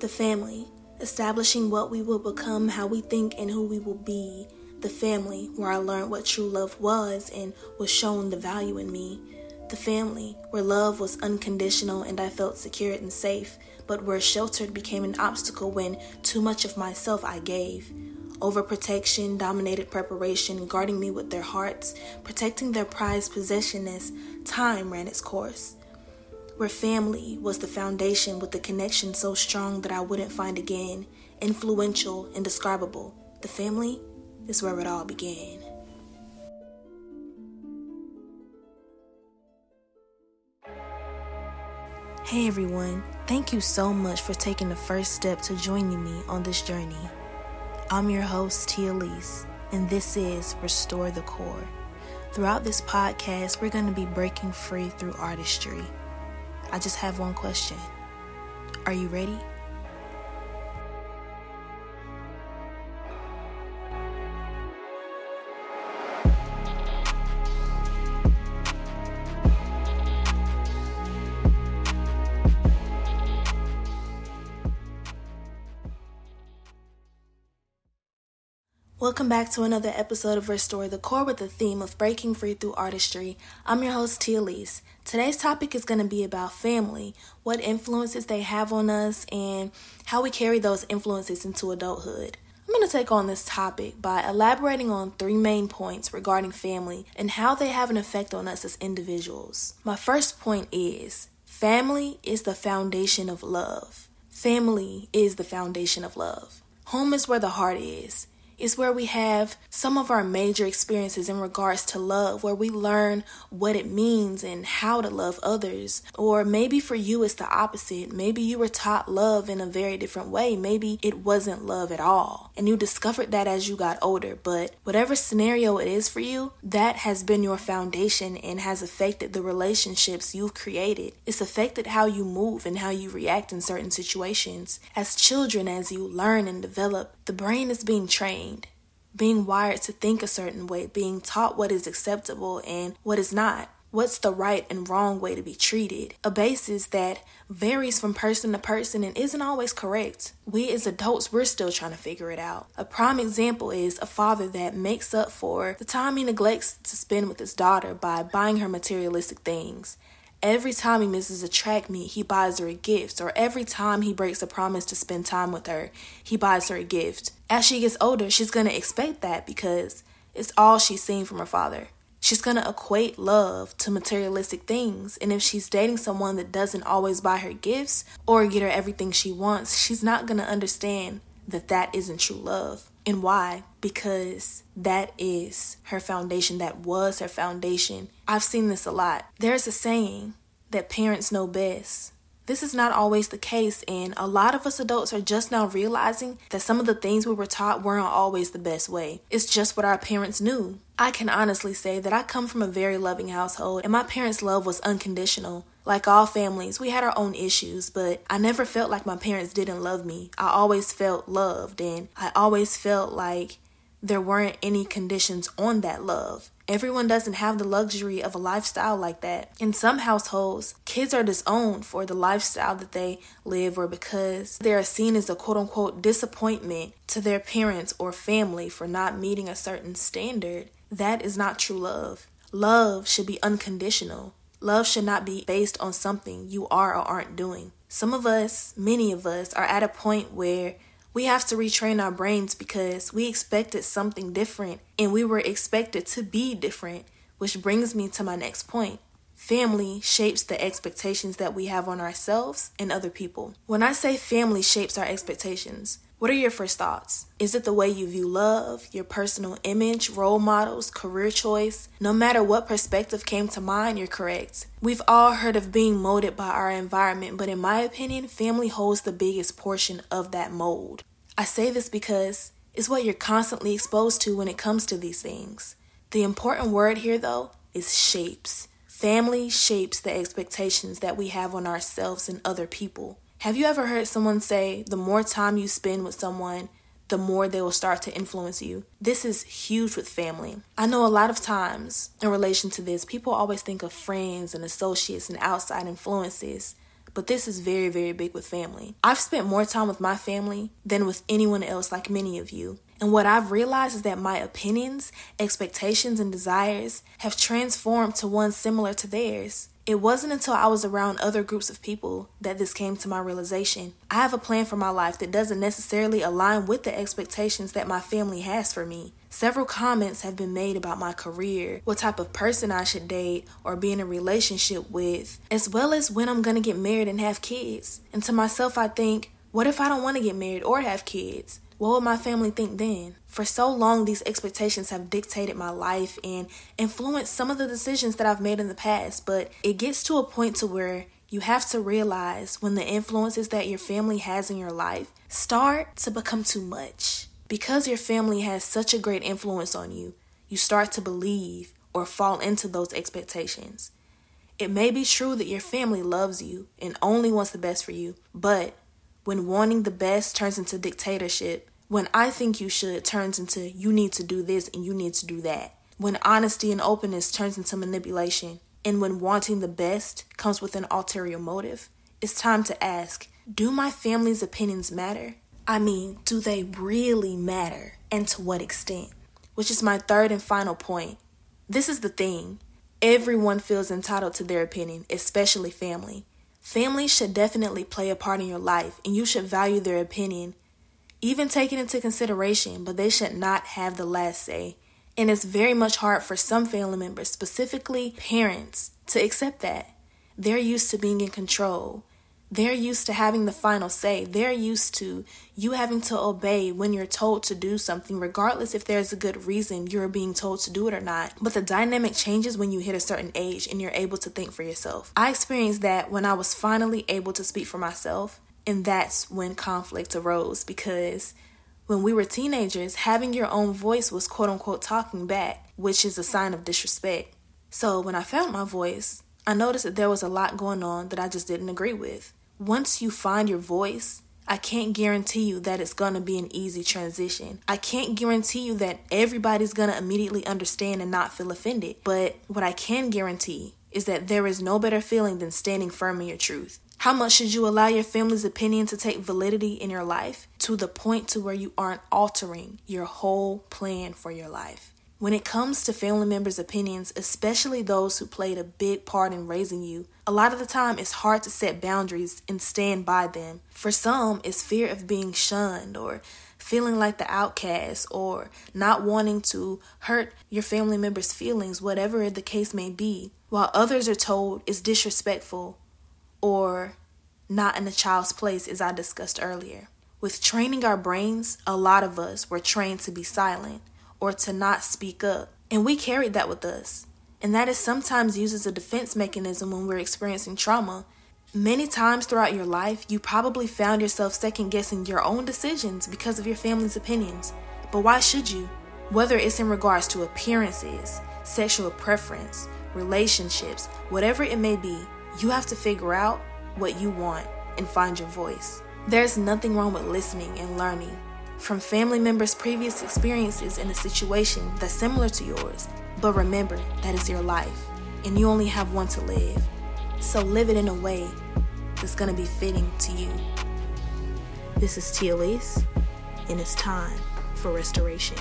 The family, establishing what we will become, how we think, and who we will be. The family, where I learned what true love was and was shown the value in me. The family, where love was unconditional and I felt secure and safe, but where sheltered became an obstacle when too much of myself I gave. Overprotection, dominated preparation, guarding me with their hearts, protecting their prized possession as time ran its course. Where family was the foundation with the connection so strong that I wouldn't find again, influential, indescribable. The family is where it all began. Hey everyone, thank you so much for taking the first step to joining me on this journey. I'm your host, Tia Elise, and this is Restore the Core. Throughout this podcast, we're going to be breaking free through artistry. I just have one question Are you ready? Welcome back to another episode of Restore the Core with the theme of breaking free through artistry. I'm your host, Tia Elise. Today's topic is going to be about family, what influences they have on us, and how we carry those influences into adulthood. I'm going to take on this topic by elaborating on three main points regarding family and how they have an effect on us as individuals. My first point is family is the foundation of love. Family is the foundation of love. Home is where the heart is is where we have some of our major experiences in regards to love, where we learn what it means and how to love others. Or maybe for you, it's the opposite. Maybe you were taught love in a very different way. Maybe it wasn't love at all. And you discovered that as you got older. But whatever scenario it is for you, that has been your foundation and has affected the relationships you've created. It's affected how you move and how you react in certain situations. As children, as you learn and develop, the brain is being trained being wired to think a certain way, being taught what is acceptable and what is not. What's the right and wrong way to be treated? A basis that varies from person to person and isn't always correct. We as adults, we're still trying to figure it out. A prime example is a father that makes up for the time he neglects to spend with his daughter by buying her materialistic things. Every time he misses a track meet, he buys her a gift, or every time he breaks a promise to spend time with her, he buys her a gift. As she gets older, she's gonna expect that because it's all she's seen from her father. She's gonna equate love to materialistic things, and if she's dating someone that doesn't always buy her gifts or get her everything she wants, she's not gonna understand that that isn't true love. And why? Because that is her foundation. That was her foundation. I've seen this a lot. There's a saying that parents know best. This is not always the case, and a lot of us adults are just now realizing that some of the things we were taught weren't always the best way. It's just what our parents knew. I can honestly say that I come from a very loving household, and my parents' love was unconditional. Like all families, we had our own issues, but I never felt like my parents didn't love me. I always felt loved, and I always felt like there weren't any conditions on that love. Everyone doesn't have the luxury of a lifestyle like that. In some households, kids are disowned for the lifestyle that they live or because they are seen as a quote unquote disappointment to their parents or family for not meeting a certain standard. That is not true love. Love should be unconditional. Love should not be based on something you are or aren't doing. Some of us, many of us, are at a point where we have to retrain our brains because we expected something different and we were expected to be different, which brings me to my next point. Family shapes the expectations that we have on ourselves and other people. When I say family shapes our expectations, what are your first thoughts? Is it the way you view love, your personal image, role models, career choice? No matter what perspective came to mind, you're correct. We've all heard of being molded by our environment, but in my opinion, family holds the biggest portion of that mold. I say this because it's what you're constantly exposed to when it comes to these things. The important word here, though, is shapes. Family shapes the expectations that we have on ourselves and other people. Have you ever heard someone say the more time you spend with someone, the more they will start to influence you? This is huge with family. I know a lot of times in relation to this, people always think of friends and associates and outside influences. but this is very, very big with family. I've spent more time with my family than with anyone else, like many of you. And what I've realized is that my opinions, expectations, and desires have transformed to one similar to theirs. It wasn't until I was around other groups of people that this came to my realization. I have a plan for my life that doesn't necessarily align with the expectations that my family has for me. Several comments have been made about my career, what type of person I should date or be in a relationship with, as well as when I'm gonna get married and have kids. And to myself, I think, what if I don't wanna get married or have kids? What would my family think then? For so long, these expectations have dictated my life and influenced some of the decisions that I've made in the past, but it gets to a point to where you have to realize when the influences that your family has in your life start to become too much. Because your family has such a great influence on you, you start to believe or fall into those expectations. It may be true that your family loves you and only wants the best for you, but when wanting the best turns into dictatorship, when I think you should turns into you need to do this and you need to do that. When honesty and openness turns into manipulation. And when wanting the best comes with an ulterior motive, it's time to ask do my family's opinions matter? I mean, do they really matter? And to what extent? Which is my third and final point. This is the thing everyone feels entitled to their opinion, especially family. Family should definitely play a part in your life, and you should value their opinion even taken into consideration, but they should not have the last say. And it's very much hard for some family members, specifically parents, to accept that. They're used to being in control. They're used to having the final say. They're used to you having to obey when you're told to do something, regardless if there's a good reason you're being told to do it or not. But the dynamic changes when you hit a certain age and you're able to think for yourself. I experienced that when I was finally able to speak for myself and that's when conflict arose because when we were teenagers, having your own voice was quote unquote talking back, which is a sign of disrespect. So when I found my voice, I noticed that there was a lot going on that I just didn't agree with. Once you find your voice, I can't guarantee you that it's going to be an easy transition. I can't guarantee you that everybody's going to immediately understand and not feel offended. But what I can guarantee is that there is no better feeling than standing firm in your truth. How much should you allow your family's opinion to take validity in your life to the point to where you aren't altering your whole plan for your life? When it comes to family members' opinions, especially those who played a big part in raising you, a lot of the time it's hard to set boundaries and stand by them. For some, it's fear of being shunned or feeling like the outcast or not wanting to hurt your family members' feelings, whatever the case may be, while others are told it's disrespectful or not in a child's place, as I discussed earlier. With training our brains, a lot of us were trained to be silent or to not speak up, and we carried that with us. And that is sometimes used as a defense mechanism when we're experiencing trauma. Many times throughout your life, you probably found yourself second guessing your own decisions because of your family's opinions. But why should you? Whether it's in regards to appearances, sexual preference, relationships, whatever it may be, you have to figure out what you want and find your voice. There's nothing wrong with listening and learning from family members' previous experiences in a situation that's similar to yours. But remember, that is your life, and you only have one to live. So live it in a way that's going to be fitting to you. This is Tia Elise, and it's time for restoration.